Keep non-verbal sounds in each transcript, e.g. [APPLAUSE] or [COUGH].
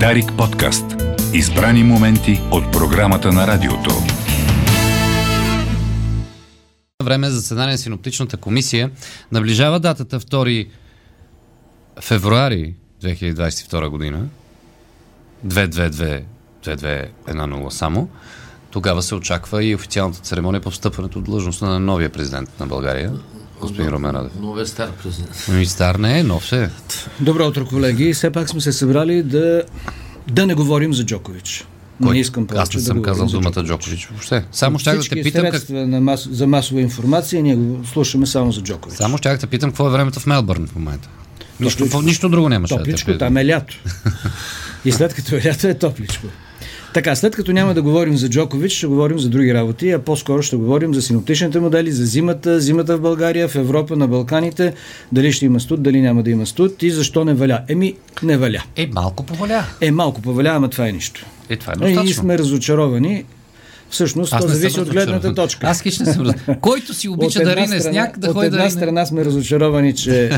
Дарик подкаст. Избрани моменти от програмата на радиото. Време за заседание на синоптичната комисия. Наближава датата 2 февруари 2022 година. 222-2210 само. Тогава се очаква и официалната церемония по встъпването в длъжността на новия президент на България, господин Румен Радев. Много е стар президент. Ами стар не е, нов се. Добро утро, колеги. Все пак сме се събрали да, да не говорим за Джокович. Кой? Не искам повече Аз не да съм казал за думата Джокович въобще. Само щях да те питам как... средства на мас... за масова информация ние го слушаме само за Джокович. Само щях да те питам какво е времето в Мелбърн в момента. Нищо, Топличко. нищо друго нямаше. да Топличко, питам. там е лято. И след като е лято е топличко. Така, след като няма да говорим за Джокович, ще говорим за други работи, а по-скоро ще говорим за синоптичните модели, за зимата, зимата в България, в Европа, на Балканите, дали ще има студ, дали няма да има студ и защо не валя. Еми, не валя. Е, малко поваля. Е, малко поваля, ама това е нищо. Е, това е Е, достатъчно. и сме разочаровани. Всъщност, Аз то зависи от гледната точка. Аз хищ не съм раз... [LAUGHS] Който си обича От да рине сняг, да от ходи да една рине. страна сме разочаровани, че е,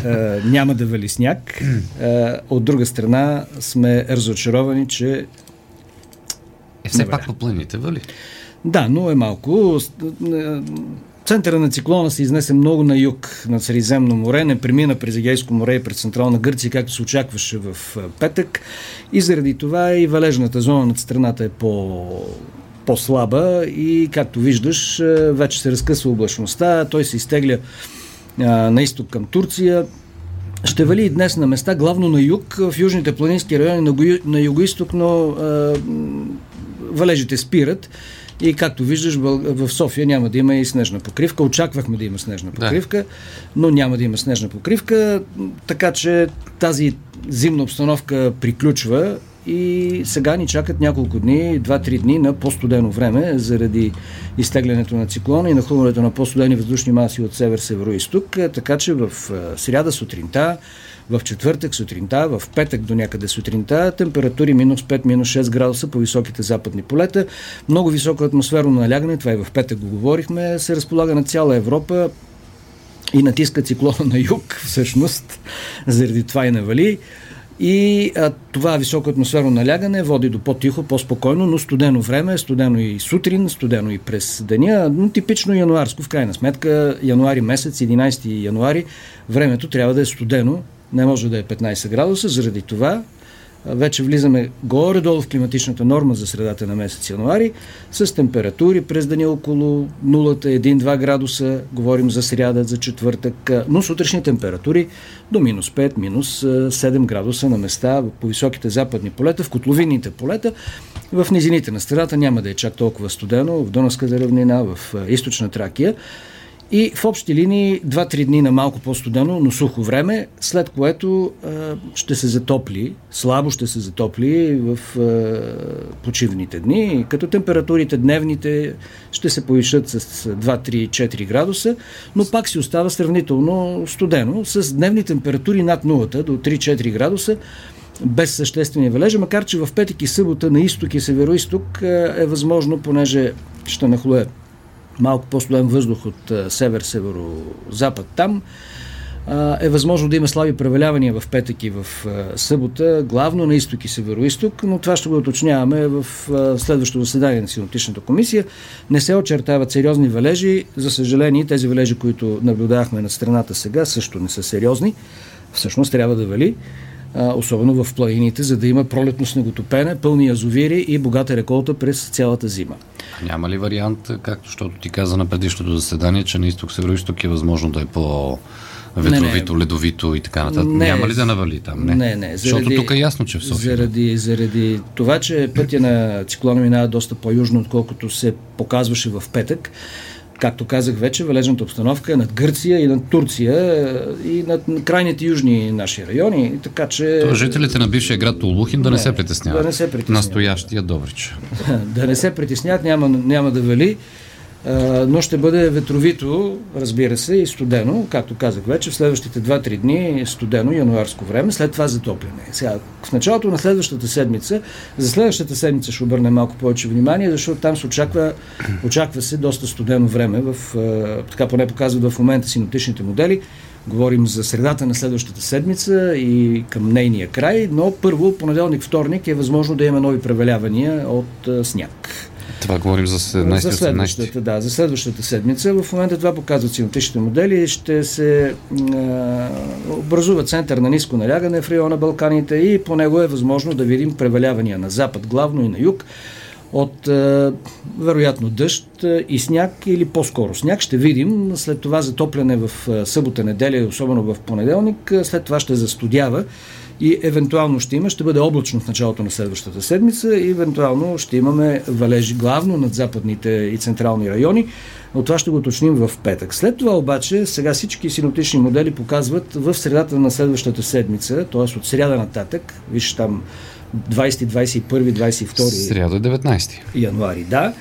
няма да вали сняг. Е, от друга страна сме разочаровани, че Е, все Добре. пак по планините, вали? да, но е малко. Е, Центъра на циклона се изнесе много на юг на Средиземно море, не премина през Егейско море и през Централна Гърция, както се очакваше в е, петък. И заради това и валежната зона над страната е по по-слаба и както виждаш, е, вече се разкъсва облачността, той се изтегля а, на изток към Турция. Ще вали и днес на места, главно на юг, в южните планински райони на, на юго-исток, но а, валежите спират. И както виждаш, в София няма да има и снежна покривка. Очаквахме да има снежна Да. покривка, но няма да има снежна покривка. Така че тази зимна обстановка приключва и сега ни чакат няколко дни, 2-3 дни на по-студено време заради изтеглянето на циклона и нахлуването на по-студени въздушни маси от север-северо-исток. Така че в сряда сутринта, в четвъртък сутринта, в петък до някъде сутринта, температури минус 5, минус 6 градуса по високите западни полета. Много високо атмосферно налягане, това и в петък го говорихме, се разполага на цяла Европа и натиска циклона на юг, всъщност, заради това и навали. И а, това високо атмосферно налягане води до по-тихо, по-спокойно, но студено време, студено и сутрин, студено и през деня, но типично януарско, в крайна сметка, януари месец, 11 януари, времето трябва да е студено, не може да е 15 градуса, заради това вече влизаме горе-долу в климатичната норма за средата на месец януари, с температури през деня около 0, 1-2 градуса, говорим за сряда, за четвъртък, но сутрешни температури до минус 5, минус а, 7 градуса на места по високите западни полета, в котловинните полета, в низините на страната няма да е чак толкова студено, в Донавската равнина, в източна Тракия. И в общи линии 2-3 дни на малко по-студено, но сухо време, след което а, ще се затопли, слабо ще се затопли в а, почивните дни, като температурите дневните ще се повишат с 2-3-4 градуса, но пак си остава сравнително студено, с дневни температури над нулата до 3-4 градуса, без съществени валежи, макар че в петък и събота на изток и северо-исток е възможно, понеже ще нахлуе малко по-студен въздух от север-северо-запад там, е възможно да има слаби превалявания в петък и в събота, главно на изток и северо-исток, но това ще го уточняваме в следващото заседание на Синоптичната комисия. Не се очертават сериозни валежи. За съжаление, тези валежи, които наблюдавахме над страната сега, също не са сериозни. Всъщност трябва да вали особено в планините, за да има пролетно снеготопене, пълни язовири и богата реколта през цялата зима. Няма ли вариант, както защото ти каза на предишното заседание, че на изток северо-исток е възможно да е по ветровито, ледовито и така нататък. Не. Няма ли да навали там? Не, Не, не. Защото тук е ясно, че в София. Заради, заради това, че пътя на циклона минава доста по-южно, отколкото се показваше в петък. Както казах вече, валежната обстановка е над Гърция и над Турция и над крайните южни наши райони. Така че. То жителите на бившия град Улухин да не, Не, се притесняват. да не се притесняват. Настоящия Добрич. [LAUGHS] да не се притеснят, няма, няма да вали, но ще бъде ветровито, разбира се, и студено, както казах вече, в следващите 2-3 дни е студено януарско време, след това затопляне. Сега, в началото на следващата седмица, за следващата седмица ще обърнем малко повече внимание, защото там се очаква, очаква се доста студено време, в, така поне показват в момента синоптичните модели, Говорим за средата на следващата седмица и към нейния край, но първо, понеделник-вторник е възможно да има нови превалявания от сняг. Това говорим за 17 За следващата, да, за следващата седмица. В момента това показват синоптичните модели. Ще се а, образува център на ниско налягане в района Балканите и по него е възможно да видим превалявания на запад, главно и на юг от е, вероятно дъжд и сняг или по-скоро сняг. Ще видим. След това затопляне в събота, неделя, особено в понеделник. След това ще застудява и евентуално ще има, ще бъде облачно в началото на следващата седмица и евентуално ще имаме валежи главно над западните и централни райони, но това ще го уточним в петък. След това обаче, сега всички синоптични модели показват в средата на следващата седмица, т.е. от сряда нататък, виж там 20, 21, 22 Сряда 19 януари, да.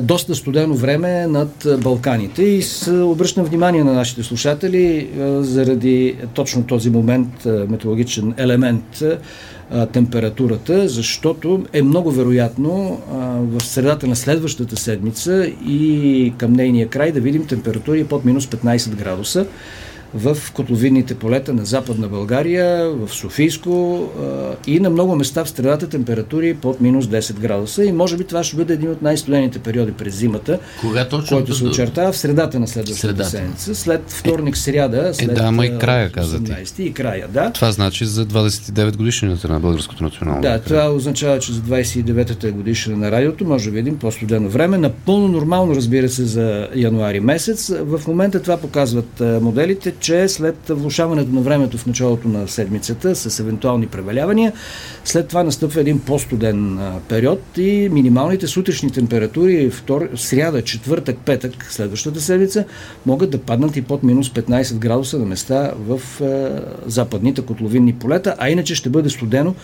Доста студено време над Балканите и с, обръщам внимание на нашите слушатели заради точно този момент, метеорологичен елемент, температурата, защото е много вероятно в средата на следващата седмица и към нейния край да видим температури под минус 15 градуса в котловидните полета на Западна България, в Софийско и на много места в стредата температури под минус 10 градуса. И може би това ще бъде един от най-студените периоди през зимата, Кога точно който се очертава в средата на следващата седмица. След вторник, сряда, след е, да, ама и края, казате. И края, да. Това значи за 29 годишнината на Българското национално. Да, това означава, че за 29-та годишна на радиото може да видим по-студено време. Напълно нормално, разбира се, за януари месец. В момента това показват моделите, че след влушаването на времето в началото на седмицата с евентуални превалявания, след това настъпва един по-студен период и минималните сутрешни температури втор, сряда, четвъртък, петък, следващата седмица могат да паднат и под минус 15 градуса на места в е, западните котловинни полета, а иначе ще бъде студено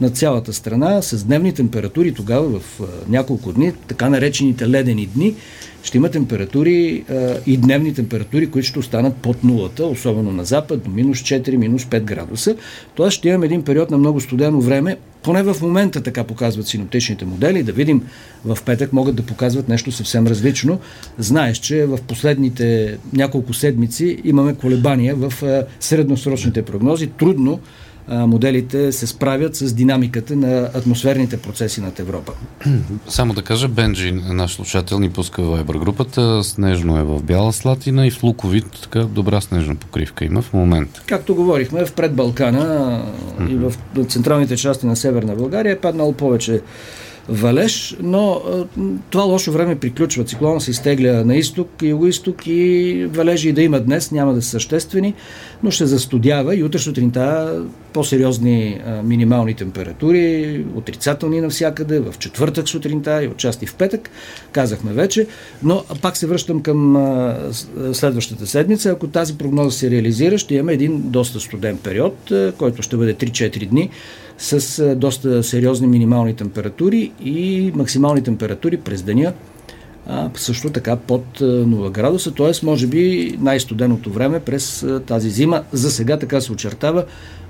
на цялата страна с дневни температури тогава в е, няколко дни, така наречените ледени дни, ще има температури а, и дневни температури, които ще останат под нулата, особено на запад, до минус 4, минус 5 градуса. Тоест ще имаме един период на много студено време, поне в момента така показват синоптичните модели, да видим в петък могат да показват нещо съвсем различно. Знаеш, че в последните няколко седмици имаме колебания в а, средносрочните прогнози. Трудно моделите се справят с динамиката на атмосферните процеси над Европа. [CLEARS THROAT] Само да кажа, Бенджи, наш слушател, ни пуска в Вайбър групата. Снежно е в Бяла Слатина и в Луковит така добра снежна покривка има в момента. Както говорихме, в пред Балкана mm-hmm. и в централните части на Северна България е паднало повече валеж, но това лошо време приключва. Циклона се изтегля на изток и юго-исток и валежи да има днес, няма да са съществени, но ще застудява и утре сутринта по-сериозни минимални температури, отрицателни навсякъде, в четвъртък сутринта и отчасти в петък, казахме вече, но пак се връщам към следващата седмица. Ако тази прогноза се реализира, ще имаме един доста студен период, който ще бъде 3-4 дни, с доста сериозни минимални температури и максимални температури през деня също така под 0 градуса, т.е. може би най-студеното време през тази зима. За сега така се очертава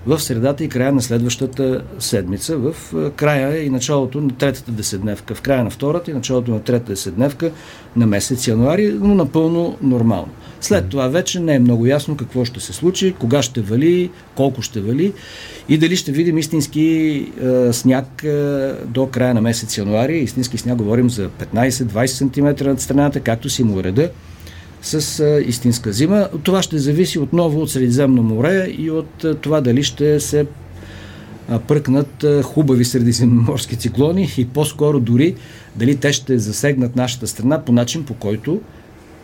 в средата и края на следващата седмица, в края и началото на третата деседневка, в края на втората и началото на третата деседневка на месец януари, но напълно нормално. След това вече не е много ясно какво ще се случи, кога ще вали, колко ще вали и дали ще видим истински е, сняг е, до края на месец януари. Истински сняг говорим за 15-20 см над страната, както си му реда с а, истинска зима. Това ще зависи отново от Средиземно море и от а, това дали ще се а, пръкнат а, хубави средиземноморски циклони и по-скоро дори дали те ще засегнат нашата страна по начин по който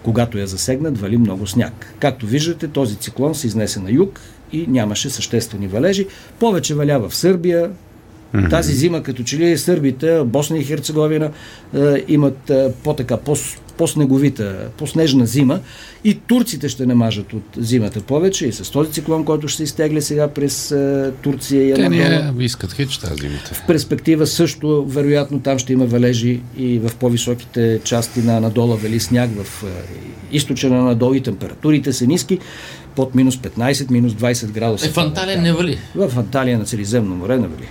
когато я засегнат, вали много сняг. Както виждате, този циклон се изнесе на юг и нямаше съществени валежи. Повече валя в Сърбия, Mm-hmm. Тази зима, като че ли сърбите, Босна и Херцеговина е, имат е, по-така, по, по-снеговита, по-снежна зима и турците ще намажат от зимата повече и с този циклон, който ще се изтегля сега през е, Турция и Те не искат хич тази зимата. В перспектива също, вероятно, там ще има валежи и в по-високите части на Анадола вали сняг, в е, източна на Анадол и температурите са ниски под минус 15, минус 20 градуса. Е, в Анталия не вали. В Анталия на Средиземно море не вали.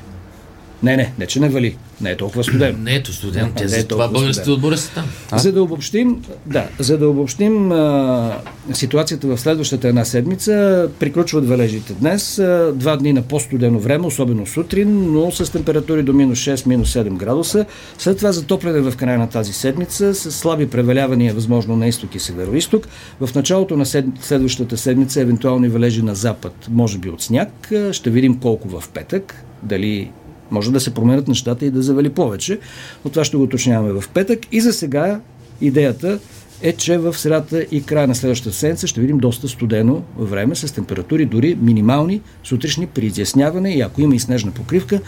Не, не, не, че не вали. Не е толкова студено. Не ето студент, те е за това българските отбори са там. За да обобщим, да, за да обобщим а, ситуацията в следващата една седмица, приключват валежите днес. А, два дни на по-студено време, особено сутрин, но с температури до минус 6, минус 7 градуса. След това затопляне в края на тази седмица с слаби превалявания, възможно на изток и северо-исток. В началото на сед... следващата седмица евентуални валежи на запад, може би от сняг. А, Ще видим колко в петък, дали може да се променят нещата и да завали повече, но това ще го уточняваме в петък. И за сега идеята е, че в средата и края на следващата седмица ще видим доста студено време с температури дори минимални сутрешни при изясняване и ако има и снежна покривка,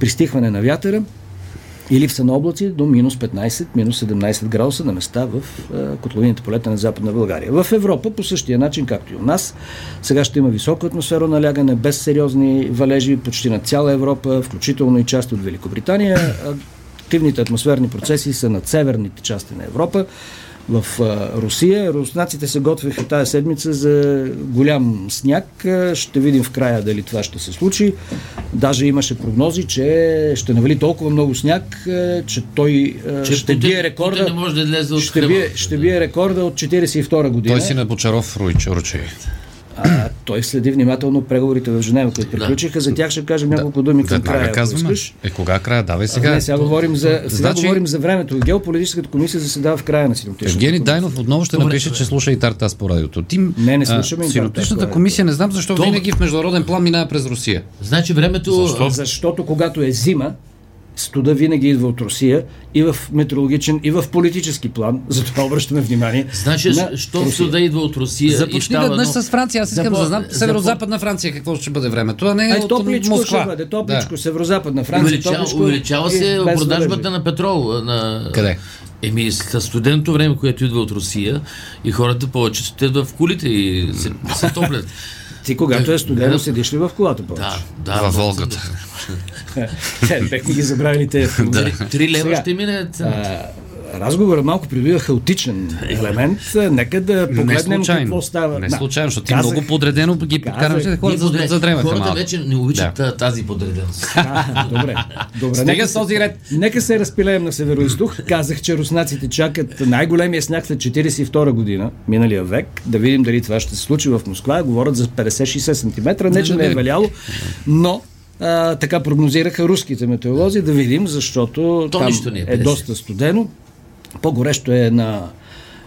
при стихване на вятъра и липса на облаци до минус 15, минус 17 градуса на места в е, котловините полета на Западна България. В Европа по същия начин, както и у нас, сега ще има високо атмосферно налягане, без сериозни валежи почти на цяла Европа, включително и част от Великобритания. Активните атмосферни процеси са над северните части на Европа. В Русия руснаците се готвиха тази седмица за голям сняг. Ще видим в края дали това ще се случи. Даже имаше прогнози, че ще навали толкова много сняг, че той Че ще Путин- бие рекорда. Путин не може да излезе от ще, бие, ще бие рекорда от 42 година. Той си на Бочаров Руич, Ручей. А, той следи внимателно преговорите в Женева, които приключиха. За тях ще кажем няколко думи към Веднага края. ако казваме. Е, кога края? Давай Сега, сега. не, сега, говорим за, сега Значи- говорим за времето. Геополитическата комисия заседава в края на синоптичната Евгений комисия. Дайнов отново ще напише, че слуша и Тартас по радиото. Ти, Не, не а, слушаме и Синоптичната комисия не знам защо То- винаги в международен план минава през Русия. Значи времето... Защо? Защото когато е зима, студа винаги идва от Русия и в метеорологичен, и в политически план. [LAUGHS] Затова обръщаме внимание. Значи, на що Русия. суда идва от Русия и Започни става веднъж едно- с Франция. Аз искам Запо- да знам северо-западна Франция какво ще бъде времето, а не Ай, от топличко Москва. ще бъде, топличко, Да. северо-западна Франция, Увеличава, топличко увеличава и се продажбата на петрол. На... Къде? Еми, с студеното време, което идва от Русия и хората повече стоят в колите и се, се топлят. [LAUGHS] Ти когато е студено, седиш ли в колата повече? Да, да. Във Волгата. [LAUGHS] Е, бехме ги забравили тези автомобили. Три лева ще мине. А, разговорът малко придобива хаотичен елемент. Нека да Не погледнем какво става. Не Да. случайно, защото ти Казах- много подредено ги да хората за подре- задремаха Хората малко. вече не обичат а, тази подреденост. [LAUGHS] А, добре. добре. Стига нека с този ред. Нека се разпилеем на североизток. Казах, че руснаците чакат най-големия сняг след 42 година, миналия век. Да видим дали това ще се случи в Москва. Говорят за 50-60 см. Не, че не е валяло, но а, така прогнозираха руските метеоролози. Да видим, защото То там не е е 50. доста студено. По-горещо е на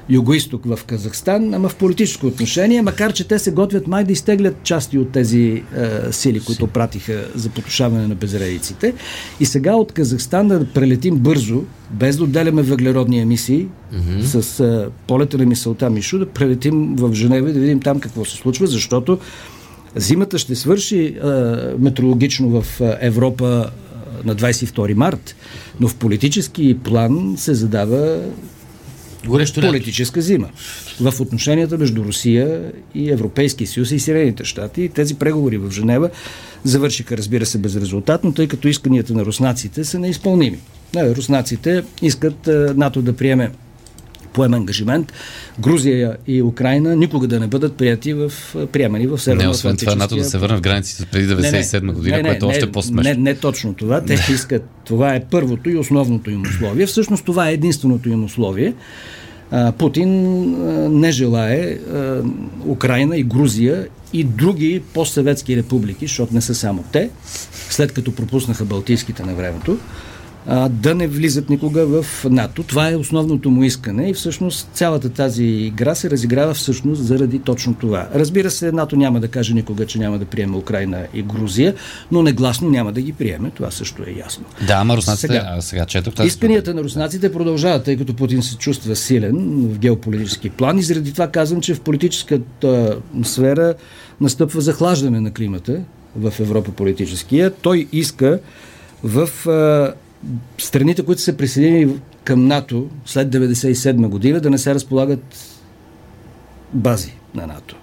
югоисток в Казахстан, ама в политическо отношение, макар че те се готвят май да изтеглят части от тези е, сили, които пратиха за потушаване на безредиците. И сега от Казахстан да прелетим бързо, без да отделяме въглеродни емисии, mm-hmm. с е, полета на мисълта Мишу, да прелетим в Женева и да видим там какво се случва, защото зимата ще свърши е, метеорологично в е, Европа на 22 март, но в политически план се задава Горещо политическа зима в отношенията между Русия и Европейския съюз и Съединените щати. Тези преговори в Женева завършиха, разбира се, безрезултатно, тъй като исканията на руснаците са неизпълними. Не, руснаците искат е, НАТО да приеме поема ангажимент Грузия и Украина никога да не бъдат прияти в приемани в Не, Северно освен това, НАТО да се върне в границите преди 97 година, което е още не, по-смешно. Не, не точно това. Те искат. Това е първото и основното им условие. Всъщност това е единственото им условие. Путин не желае Украина и Грузия и други постсъветски републики, защото не са само те, след като пропуснаха Балтийските на времето, а, да не влизат никога в НАТО. Това е основното му искане и всъщност цялата тази игра се разиграва всъщност заради точно това. Разбира се, НАТО няма да каже никога, че няма да приеме Украина и Грузия, но негласно няма да ги приеме. Това също е ясно. Да, ама руснаците, Сега. а сега четох тази... Исканията на руснаците продължават, тъй като Путин се чувства силен в геополитически план и заради това казвам, че в политическата сфера настъпва захлаждане на климата в Европа политическия. Той иска в страните, които са присъединени към НАТО след 1997 година, да не се разполагат бази на НАТО.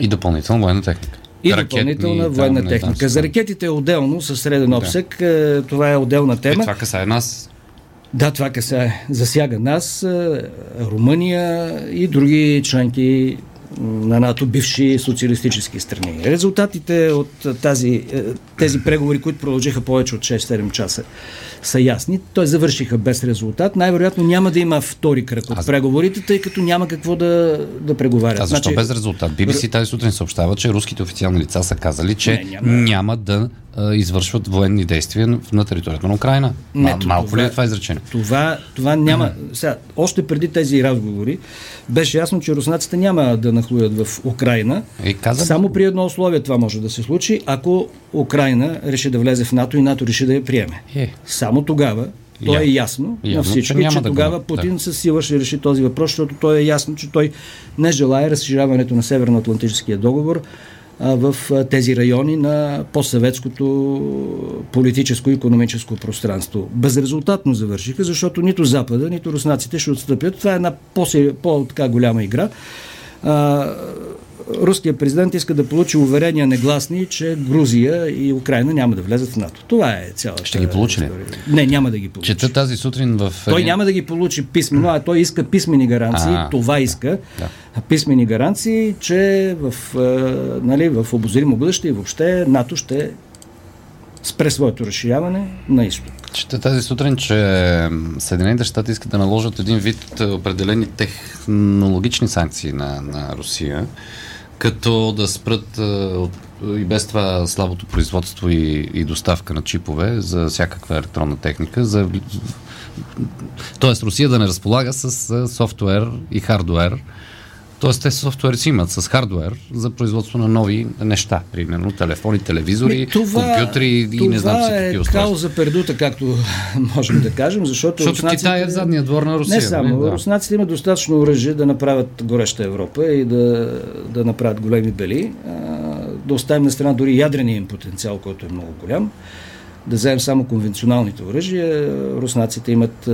И допълнителна военна техника. И Ракетни, допълнителна там, военна не техника. За ракетите е отделно, със среден обсек. е, Това е отделна Е, тема. това касае нас. Да, това касае. Засяга нас, е, Румъния и други членки на НАТО бивши социалистически страни. Резултатите от тази, тези преговори, които продължиха повече от 6-7 часа, са ясни. Той завършиха без резултат. Най-вероятно няма да има втори кръг от Аз- преговорите, тъй като няма какво да, да преговарят. А защо без резултат? BBC тази сутрин съобщава, че руските официални лица са казали, че Не, няма. няма да а, извършват военни действия на, територията на Украина. Не, Ма, малко това- ли е това изречение? Това, това няма. Сега, още преди тези разговори беше ясно, че руснаците няма да нахлуят в Украина. И каза, Само при едно условие това може да се случи, ако Украина реши да влезе в НАТО и НАТО реши да я приеме. Е. Само тогава, то е Явно. ясно на Явно, че всички, няма че да тогава на- Путин със сила ще реши този въпрос, защото той е ясно, че той не желая разширяването на Северноатлантическия договор а, в а, тези райони на постсъветското политическо и економическо пространство. Безрезултатно завършиха, защото нито Запада, нито руснаците ще отстъпят. Това е една по-се- по-така голяма игра. А, руският президент иска да получи уверения негласни, че Грузия и Украина няма да влезат в НАТО. Това е цялата Ще ги получи ли? Не, няма да ги получи. чета тази сутрин в... Той няма да ги получи писмено, а той иска писмени гаранции. А, това иска. да. Писмени гаранции, че в, е, нали, в обозримо бъдеще и въобще НАТО ще спре своето разширяване на изток. Чета тази сутрин, че Съединените щати искат да наложат един вид е, определени технологични санкции на, на Русия, като да спрат и без това слабото производство и, и доставка на чипове за всякаква електронна техника. За, тоест Русия да не разполага с софтуер и хардуер. Тоест те софтуер си имат с хардуер за производство на нови неща, примерно телефони, телевизори, Ми, това, компютри и това не знам си е какви устройства. кауза пердута, както [LAUGHS] можем да кажем, защото, Защото Китай е в задния двор на Русия. Не само. нали? Да. Руснаците имат достатъчно оръжие да направят гореща Европа и да, да направят големи бели. Да оставим на страна дори ядрения им потенциал, който е много голям. Да вземем само конвенционалните оръжия. Руснаците имат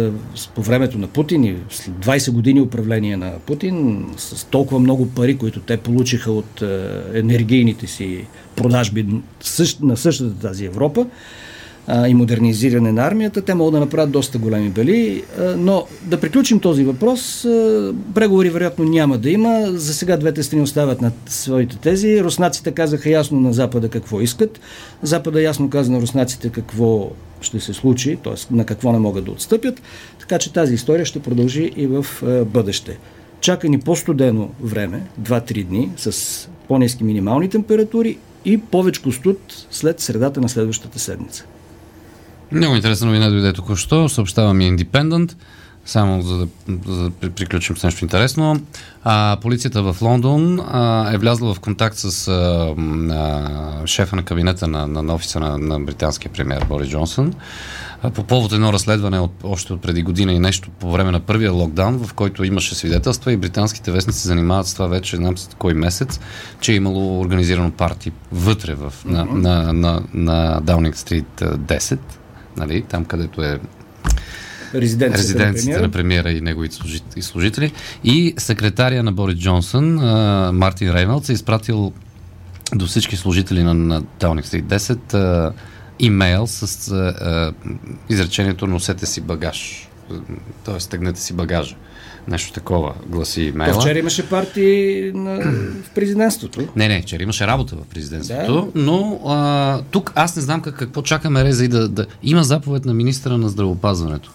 по времето на Путин и след 20 години управление на Путин с толкова много пари, които те получиха от енергийните си продажби на същата тази Европа, и модернизиране на армията, те могат да направят доста големи бели, но да приключим този въпрос. Преговори вероятно няма да има. За сега двете страни остават на своите тези. Руснаците казаха ясно на Запада какво искат. Запада ясно каза на руснаците какво ще се случи, т.е. на какво не могат да отстъпят. Така че тази история ще продължи и в бъдеще. Чака ни по-студено време, 2-3 дни, с по-низки минимални температури и повече студ след средата на следващата седмица. Много интересна новина дойде току-що. Съобщава ми Independent. Само за да, за да при- приключим с нещо интересно. А, полицията в Лондон а, е влязла в контакт с а, а, шефа на кабинета на, на, на офиса на, на британския премьер Борис Джонсън а, по повод едно разследване от, още от преди година и нещо по време на първия локдаун, в който имаше свидетелства и британските вестници се занимават с това вече знам с кой месец, че е имало организирано парти вътре в, на, на, на, на Даунинг Стрит а, 10 нали, там където е резиденцията, резиденцията на премиера и неговите служит- и служители. И секретария на Борис Джонсън, а, Мартин Рейнолдс, е изпратил до всички служители на, на Downing Street 10 а, имейл с а, а, изречението носете си багаж. Тоест, тегнете си багажа. Нещо такова гласи То имейла. вчера имаше парти на, в президентството. Не, не, вчера имаше работа в президентството, да. но а, тук аз не знам как, какво чакаме Реза и да, да... Има заповед на министра на здравопазването.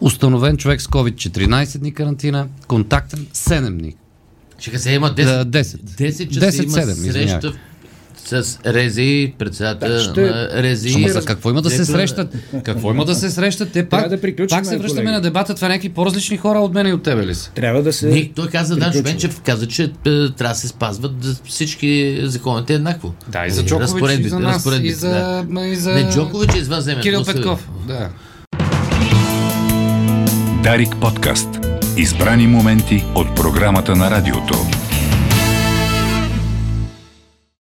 Установен човек с COVID 14 дни карантина, контактен 7 дни. Ще се има 10, Да, 10. 10 часа 10, има 7, среща извинявай. С Рези, председател Да, ще- на Рези. Ама за какво има да се срещат? Какво има да се срещат? Те пак, да пак се връщаме колеги. на дебата. Това някакви по-различни хора от мен и от тебе ли са? Трябва да се... Не, той каза, да, приключва. Швенчев каза, че е, трябва да се спазват всички законите еднакво. Да, и за Е, Джокович, и за нас, и за, да. и за... Не, Джокович е извънземен. Кирил Петков. Да. Дарик подкаст. Избрани моменти от програмата на радиото.